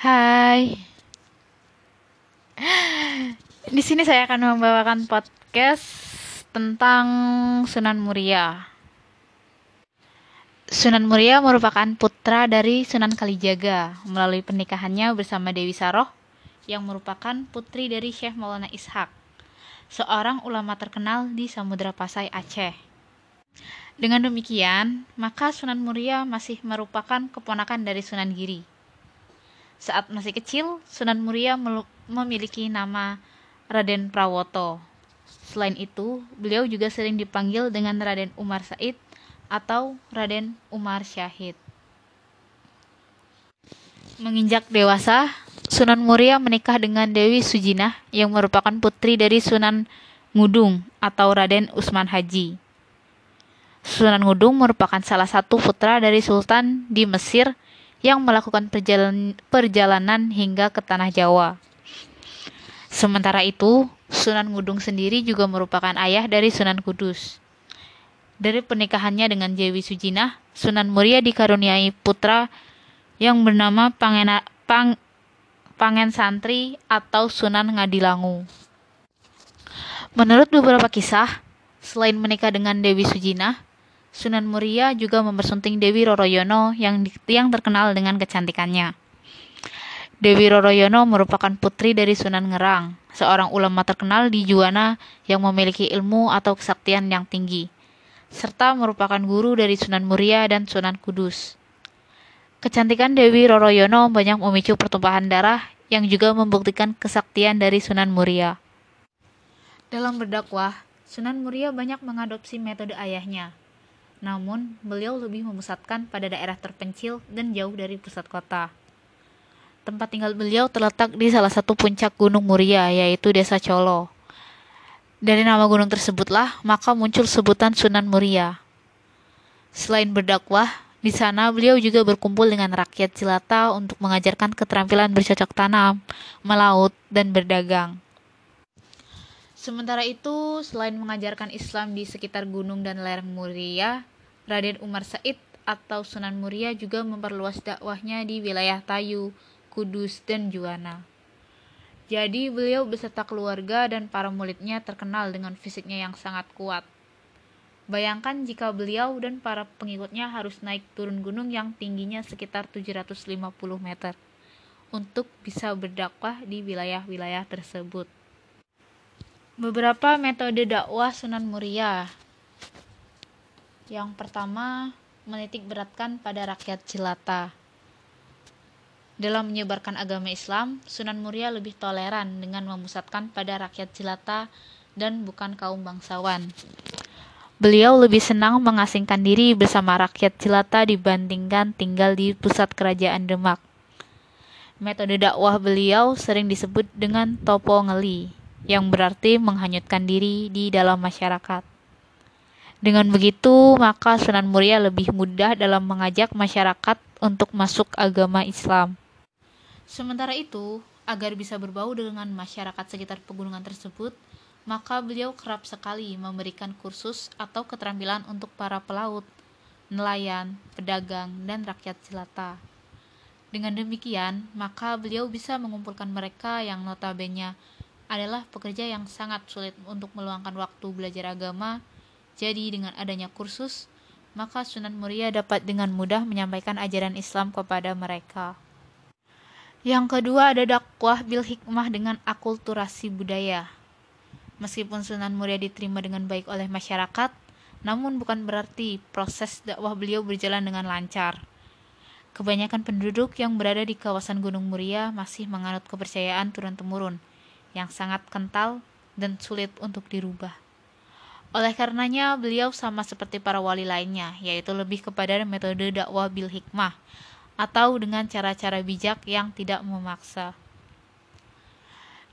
Hai. Di sini saya akan membawakan podcast tentang Sunan Muria. Sunan Muria merupakan putra dari Sunan Kalijaga melalui pernikahannya bersama Dewi Saroh yang merupakan putri dari Syekh Maulana Ishak, seorang ulama terkenal di Samudra Pasai Aceh. Dengan demikian, maka Sunan Muria masih merupakan keponakan dari Sunan Giri. Saat masih kecil, Sunan Muria memiliki nama Raden Prawoto. Selain itu, beliau juga sering dipanggil dengan Raden Umar Said atau Raden Umar Syahid. Menginjak dewasa, Sunan Muria menikah dengan Dewi Sujinah yang merupakan putri dari Sunan Ngudung atau Raden Usman Haji. Sunan Ngudung merupakan salah satu putra dari sultan di Mesir yang melakukan perjalanan, perjalanan hingga ke tanah Jawa. Sementara itu, Sunan Ngudung sendiri juga merupakan ayah dari Sunan Kudus. Dari pernikahannya dengan Dewi Sujinah, Sunan Muria dikaruniai putra yang bernama Pangena, Pang, Pangen Santri atau Sunan Ngadilangu. Menurut beberapa kisah, selain menikah dengan Dewi Sujinah, Sunan Muria juga mempersunting Dewi Roroyono yang, yang terkenal dengan kecantikannya. Dewi Roroyono merupakan putri dari Sunan Ngerang, seorang ulama terkenal di Juwana yang memiliki ilmu atau kesaktian yang tinggi serta merupakan guru dari Sunan Muria dan Sunan Kudus. Kecantikan Dewi Roroyono banyak memicu pertumpahan darah yang juga membuktikan kesaktian dari Sunan Muria. Dalam berdakwah, Sunan Muria banyak mengadopsi metode ayahnya. Namun, beliau lebih memusatkan pada daerah terpencil dan jauh dari pusat kota. Tempat tinggal beliau terletak di salah satu puncak Gunung Muria, yaitu Desa Colo. Dari nama gunung tersebutlah, maka muncul sebutan Sunan Muria. Selain berdakwah, di sana beliau juga berkumpul dengan rakyat jelata untuk mengajarkan keterampilan bercocok tanam, melaut, dan berdagang. Sementara itu, selain mengajarkan Islam di sekitar gunung dan lereng Muria, Raden Umar Said atau Sunan Muria juga memperluas dakwahnya di wilayah Tayu, Kudus, dan Juwana. Jadi beliau beserta keluarga dan para muridnya terkenal dengan fisiknya yang sangat kuat. Bayangkan jika beliau dan para pengikutnya harus naik turun gunung yang tingginya sekitar 750 meter untuk bisa berdakwah di wilayah-wilayah tersebut. Beberapa metode dakwah Sunan Muria. Yang pertama, menitik beratkan pada rakyat jelata. Dalam menyebarkan agama Islam, Sunan Muria lebih toleran dengan memusatkan pada rakyat jelata dan bukan kaum bangsawan. Beliau lebih senang mengasingkan diri bersama rakyat jelata dibandingkan tinggal di pusat kerajaan Demak. Metode dakwah beliau sering disebut dengan topo ngeli, yang berarti menghanyutkan diri di dalam masyarakat. Dengan begitu, maka Sunan Muria lebih mudah dalam mengajak masyarakat untuk masuk agama Islam. Sementara itu, agar bisa berbau dengan masyarakat sekitar pegunungan tersebut, maka beliau kerap sekali memberikan kursus atau keterampilan untuk para pelaut, nelayan, pedagang, dan rakyat jelata. Dengan demikian, maka beliau bisa mengumpulkan mereka yang notabene adalah pekerja yang sangat sulit untuk meluangkan waktu belajar agama. Jadi dengan adanya kursus, maka Sunan Muria dapat dengan mudah menyampaikan ajaran Islam kepada mereka. Yang kedua ada dakwah bil hikmah dengan akulturasi budaya. Meskipun Sunan Muria diterima dengan baik oleh masyarakat, namun bukan berarti proses dakwah beliau berjalan dengan lancar. Kebanyakan penduduk yang berada di kawasan Gunung Muria masih menganut kepercayaan turun-temurun yang sangat kental dan sulit untuk dirubah. Oleh karenanya, beliau sama seperti para wali lainnya, yaitu lebih kepada metode dakwah bil hikmah atau dengan cara-cara bijak yang tidak memaksa.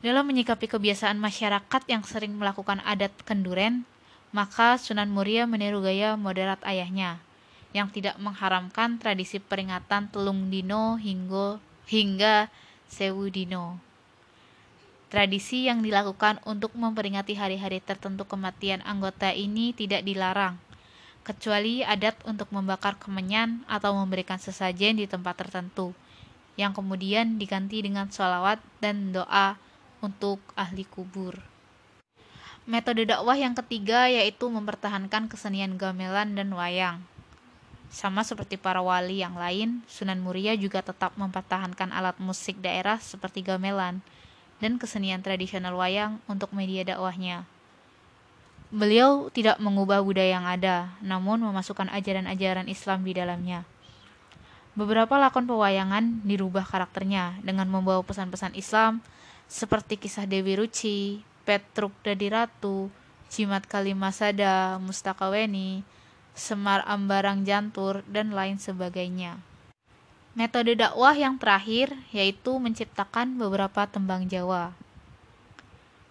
Dalam menyikapi kebiasaan masyarakat yang sering melakukan adat kenduren, maka Sunan Muria meniru gaya moderat ayahnya, yang tidak mengharamkan tradisi peringatan telung dino hingga, hingga sewu dino. Tradisi yang dilakukan untuk memperingati hari-hari tertentu kematian anggota ini tidak dilarang, kecuali adat untuk membakar kemenyan atau memberikan sesajen di tempat tertentu, yang kemudian diganti dengan sholawat dan doa untuk ahli kubur. Metode dakwah yang ketiga yaitu mempertahankan kesenian gamelan dan wayang. Sama seperti para wali yang lain, Sunan Muria juga tetap mempertahankan alat musik daerah seperti gamelan dan kesenian tradisional wayang untuk media dakwahnya. Beliau tidak mengubah budaya yang ada, namun memasukkan ajaran-ajaran Islam di dalamnya. Beberapa lakon pewayangan dirubah karakternya dengan membawa pesan-pesan Islam seperti kisah Dewi Ruci, Petruk Dadi Ratu, Jimat Kalimasada, Mustakaweni, Semar Ambarang Jantur, dan lain sebagainya. Metode dakwah yang terakhir yaitu menciptakan beberapa tembang Jawa.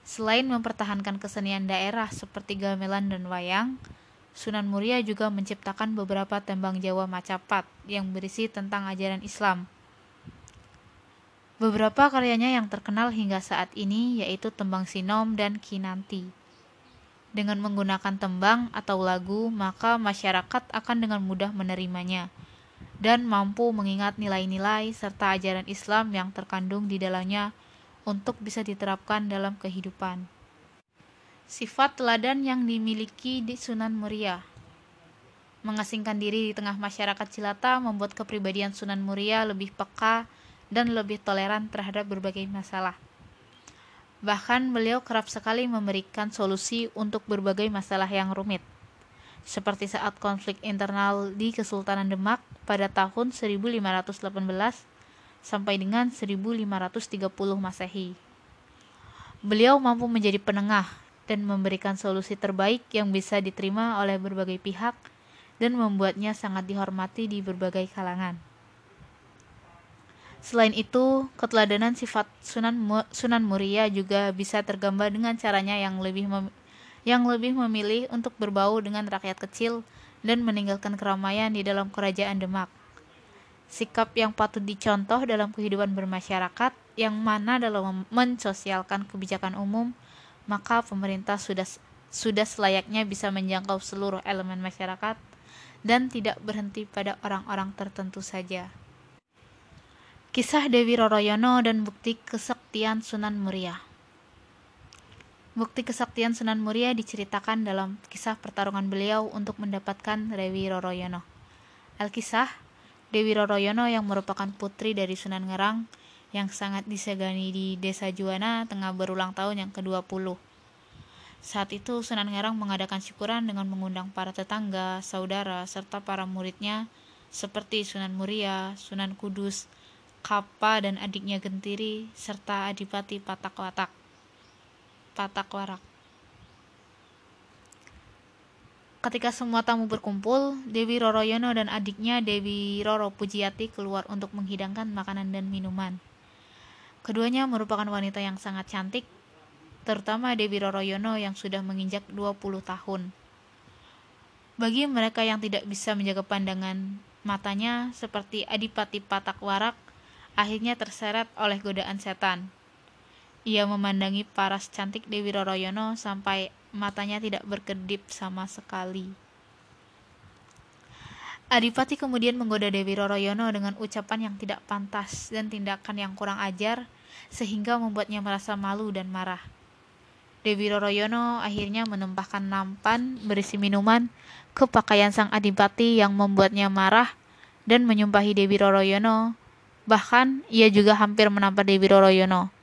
Selain mempertahankan kesenian daerah seperti gamelan dan wayang, Sunan Muria juga menciptakan beberapa tembang Jawa Macapat yang berisi tentang ajaran Islam. Beberapa karyanya yang terkenal hingga saat ini yaitu Tembang Sinom dan Kinanti. Dengan menggunakan tembang atau lagu, maka masyarakat akan dengan mudah menerimanya dan mampu mengingat nilai-nilai serta ajaran Islam yang terkandung di dalamnya untuk bisa diterapkan dalam kehidupan. Sifat teladan yang dimiliki di Sunan Muria Mengasingkan diri di tengah masyarakat Cilata membuat kepribadian Sunan Muria lebih peka dan lebih toleran terhadap berbagai masalah. Bahkan beliau kerap sekali memberikan solusi untuk berbagai masalah yang rumit. Seperti saat konflik internal di Kesultanan Demak pada tahun 1518 sampai dengan 1530 Masehi. Beliau mampu menjadi penengah dan memberikan solusi terbaik yang bisa diterima oleh berbagai pihak dan membuatnya sangat dihormati di berbagai kalangan. Selain itu, keteladanan sifat Sunan Sunan Muria juga bisa tergambar dengan caranya yang lebih yang lebih memilih untuk berbau dengan rakyat kecil dan meninggalkan keramaian di dalam kerajaan Demak sikap yang patut dicontoh dalam kehidupan bermasyarakat yang mana dalam mensosialkan kebijakan umum maka pemerintah sudah sudah selayaknya bisa menjangkau seluruh elemen masyarakat dan tidak berhenti pada orang-orang tertentu saja. Kisah Dewi Roroyono dan bukti kesaktian Sunan Muria. Bukti kesaktian Sunan Muria diceritakan dalam kisah pertarungan beliau untuk mendapatkan Dewi Roroyono. Alkisah Dewi Roroyono yang merupakan putri dari Sunan Ngerang yang sangat disegani di Desa Juwana tengah berulang tahun yang ke-20. Saat itu Sunan Ngerang mengadakan syukuran dengan mengundang para tetangga, saudara, serta para muridnya seperti Sunan Muria, Sunan Kudus, Kapa dan adiknya Gentiri, serta Adipati Patak Watak. Patak Warak. Ketika semua tamu berkumpul, Dewi Roroyono dan adiknya Dewi Roro Pujiati keluar untuk menghidangkan makanan dan minuman. Keduanya merupakan wanita yang sangat cantik, terutama Dewi Roroyono yang sudah menginjak 20 tahun. Bagi mereka yang tidak bisa menjaga pandangan matanya seperti Adipati Patak Warak, akhirnya terseret oleh godaan setan. Ia memandangi paras cantik Dewi Roroyono sampai matanya tidak berkedip sama sekali. Adipati kemudian menggoda Dewi Roroyono dengan ucapan yang tidak pantas dan tindakan yang kurang ajar sehingga membuatnya merasa malu dan marah. Dewi Roroyono akhirnya menempahkan nampan berisi minuman ke pakaian sang adipati yang membuatnya marah dan menyumpahi Dewi Roroyono. Bahkan ia juga hampir menampar Dewi Roroyono.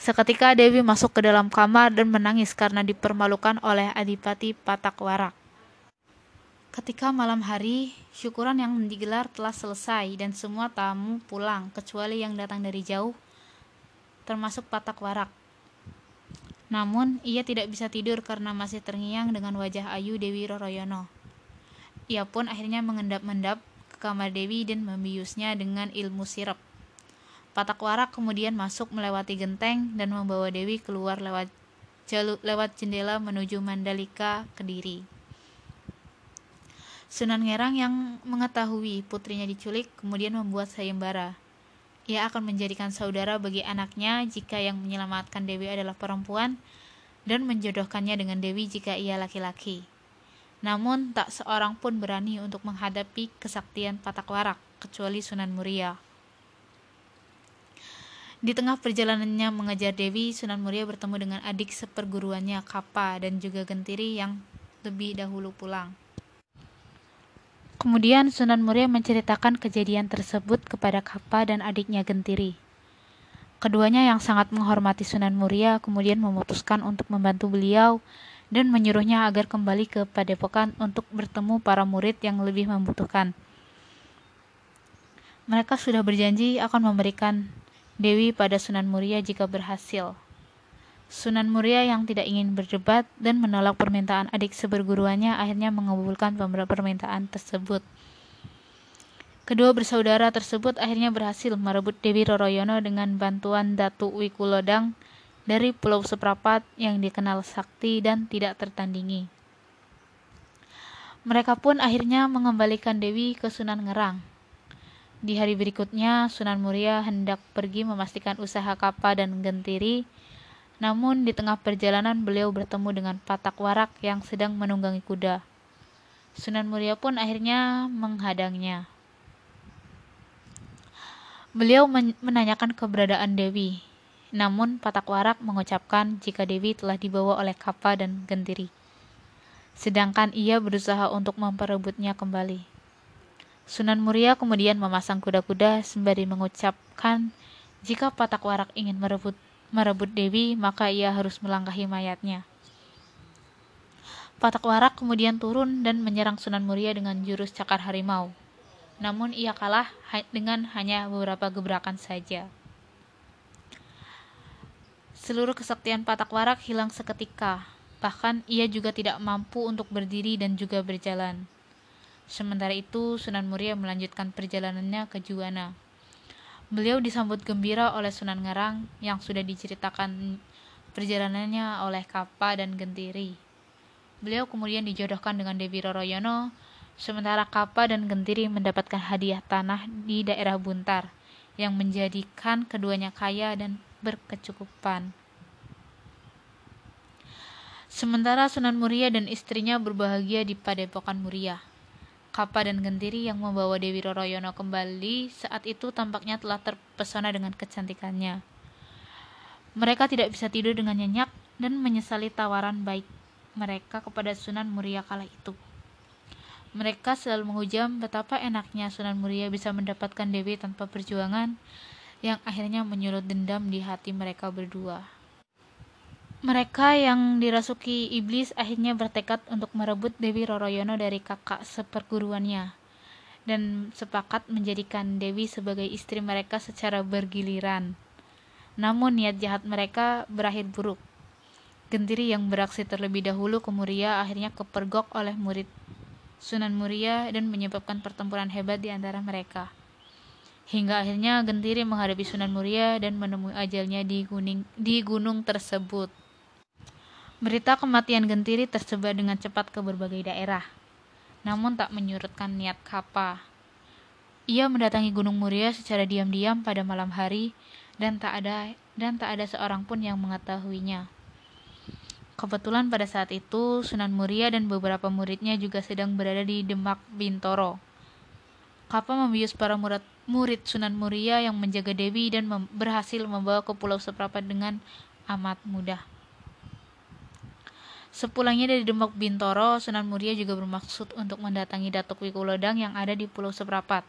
Seketika Dewi masuk ke dalam kamar dan menangis karena dipermalukan oleh Adipati Patak Warak. Ketika malam hari, syukuran yang digelar telah selesai dan semua tamu pulang kecuali yang datang dari jauh, termasuk Patak Warak. Namun, ia tidak bisa tidur karena masih terngiang dengan wajah ayu Dewi Roroyono. Ia pun akhirnya mengendap-endap ke kamar Dewi dan membiusnya dengan ilmu sirap. Patak Warak kemudian masuk melewati genteng dan membawa Dewi keluar lewat lewat jendela menuju Mandalika, Kediri. Sunan Ngerang yang mengetahui putrinya diculik kemudian membuat sayembara. Ia akan menjadikan saudara bagi anaknya jika yang menyelamatkan Dewi adalah perempuan dan menjodohkannya dengan Dewi jika ia laki-laki. Namun tak seorang pun berani untuk menghadapi kesaktian Patak Warak kecuali Sunan Muria. Di tengah perjalanannya mengejar Dewi, Sunan Muria bertemu dengan adik seperguruannya Kapa dan juga Gentiri yang lebih dahulu pulang. Kemudian Sunan Muria menceritakan kejadian tersebut kepada Kapa dan adiknya Gentiri. Keduanya yang sangat menghormati Sunan Muria kemudian memutuskan untuk membantu beliau dan menyuruhnya agar kembali ke Padepokan untuk bertemu para murid yang lebih membutuhkan. Mereka sudah berjanji akan memberikan Dewi pada Sunan Muria jika berhasil. Sunan Muria yang tidak ingin berdebat dan menolak permintaan adik seberguruannya akhirnya mengabulkan permintaan tersebut. Kedua bersaudara tersebut akhirnya berhasil merebut Dewi Roroyono dengan bantuan Datu Wikulodang dari Pulau Seprapat yang dikenal sakti dan tidak tertandingi. Mereka pun akhirnya mengembalikan Dewi ke Sunan Ngerang. Di hari berikutnya, Sunan Muria hendak pergi memastikan usaha Kapa dan Gentiri, namun di tengah perjalanan beliau bertemu dengan Patak Warak yang sedang menunggangi kuda. Sunan Muria pun akhirnya menghadangnya. Beliau menanyakan keberadaan Dewi, namun Patak Warak mengucapkan jika Dewi telah dibawa oleh Kapa dan Gentiri. Sedangkan ia berusaha untuk memperebutnya kembali. Sunan Muria kemudian memasang kuda-kuda sembari mengucapkan jika Patak Warak ingin merebut merebut Dewi, maka ia harus melangkahi mayatnya. Patak Warak kemudian turun dan menyerang Sunan Muria dengan jurus cakar harimau. Namun ia kalah dengan hanya beberapa gebrakan saja. Seluruh kesaktian Patak Warak hilang seketika, bahkan ia juga tidak mampu untuk berdiri dan juga berjalan. Sementara itu, Sunan Muria melanjutkan perjalanannya ke Juwana. Beliau disambut gembira oleh Sunan Ngarang yang sudah diceritakan perjalanannya oleh Kapa dan Gentiri. Beliau kemudian dijodohkan dengan Dewi Roroyono, sementara Kapa dan Gentiri mendapatkan hadiah tanah di daerah Buntar yang menjadikan keduanya kaya dan berkecukupan. Sementara Sunan Muria dan istrinya berbahagia di Padepokan Muria. Kapa dan Gentiri yang membawa Dewi Roroyono kembali saat itu tampaknya telah terpesona dengan kecantikannya. Mereka tidak bisa tidur dengan nyenyak dan menyesali tawaran baik mereka kepada Sunan Muria kala itu. Mereka selalu menghujam betapa enaknya Sunan Muria bisa mendapatkan Dewi tanpa perjuangan yang akhirnya menyulut dendam di hati mereka berdua. Mereka yang dirasuki iblis akhirnya bertekad untuk merebut Dewi Roroyono dari kakak seperguruannya dan sepakat menjadikan Dewi sebagai istri mereka secara bergiliran. Namun niat jahat mereka berakhir buruk. Gentiri yang beraksi terlebih dahulu ke Muria akhirnya kepergok oleh murid Sunan Muria dan menyebabkan pertempuran hebat di antara mereka. Hingga akhirnya Gentiri menghadapi Sunan Muria dan menemui ajalnya di gunung, di gunung tersebut. Berita kematian Gentiri tersebar dengan cepat ke berbagai daerah, namun tak menyurutkan niat Kapa. Ia mendatangi Gunung Muria secara diam-diam pada malam hari dan tak ada dan tak ada seorang pun yang mengetahuinya. Kebetulan pada saat itu Sunan Muria dan beberapa muridnya juga sedang berada di Demak Bintoro. Kapa membius para murid, murid Sunan Muria yang menjaga Dewi dan mem berhasil membawa ke Pulau Seprapat dengan amat mudah. Sepulangnya dari Demak Bintoro, Sunan Muria juga bermaksud untuk mendatangi Datuk Wikulodang yang ada di Pulau Seprapat.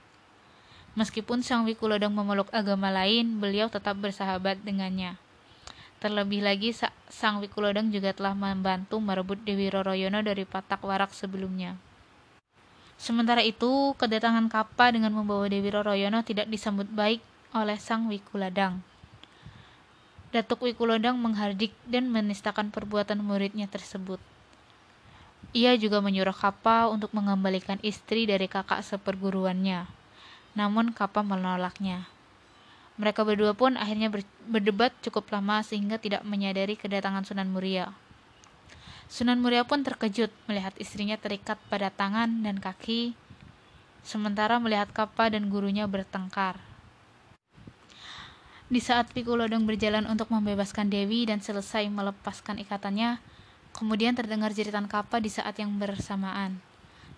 Meskipun Sang Wikulodang memeluk agama lain, beliau tetap bersahabat dengannya. Terlebih lagi, Sang Wikulodang juga telah membantu merebut Dewi Roroyono dari Patak Warak sebelumnya. Sementara itu, kedatangan Kapa dengan membawa Dewi Roroyono tidak disambut baik oleh Sang Wikulodang. Datuk Wikulodang menghardik dan menistakan perbuatan muridnya tersebut. Ia juga menyuruh Kapa untuk mengembalikan istri dari kakak seperguruannya. Namun Kapa menolaknya. Mereka berdua pun akhirnya berdebat cukup lama sehingga tidak menyadari kedatangan Sunan Muria. Sunan Muria pun terkejut melihat istrinya terikat pada tangan dan kaki, sementara melihat Kapa dan gurunya bertengkar. Di saat Pikulodong berjalan untuk membebaskan Dewi dan selesai melepaskan ikatannya, kemudian terdengar jeritan Kapa di saat yang bersamaan.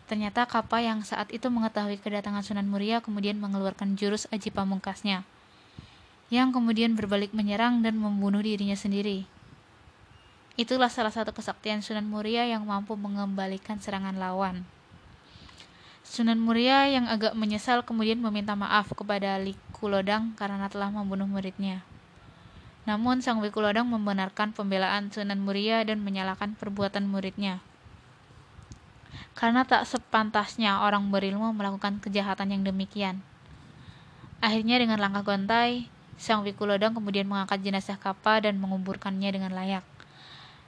Ternyata Kapa yang saat itu mengetahui kedatangan Sunan Muria kemudian mengeluarkan jurus aji pamungkasnya. yang kemudian berbalik menyerang dan membunuh dirinya sendiri. Itulah salah satu kesaktian Sunan Muria yang mampu mengembalikan serangan lawan. Sunan Muria yang agak menyesal kemudian meminta maaf kepada Likulodang karena telah membunuh muridnya. Namun sang Wikulodang membenarkan pembelaan Sunan Muria dan menyalahkan perbuatan muridnya. Karena tak sepantasnya orang berilmu melakukan kejahatan yang demikian. Akhirnya dengan langkah gontai, Sang Wikulodang kemudian mengangkat jenazah Kapa dan menguburkannya dengan layak.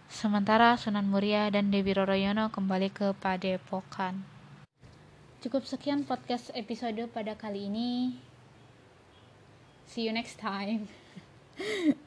Sementara Sunan Muria dan Dewi Roroyono kembali ke Padepokan. Cukup sekian podcast episode pada kali ini. See you next time.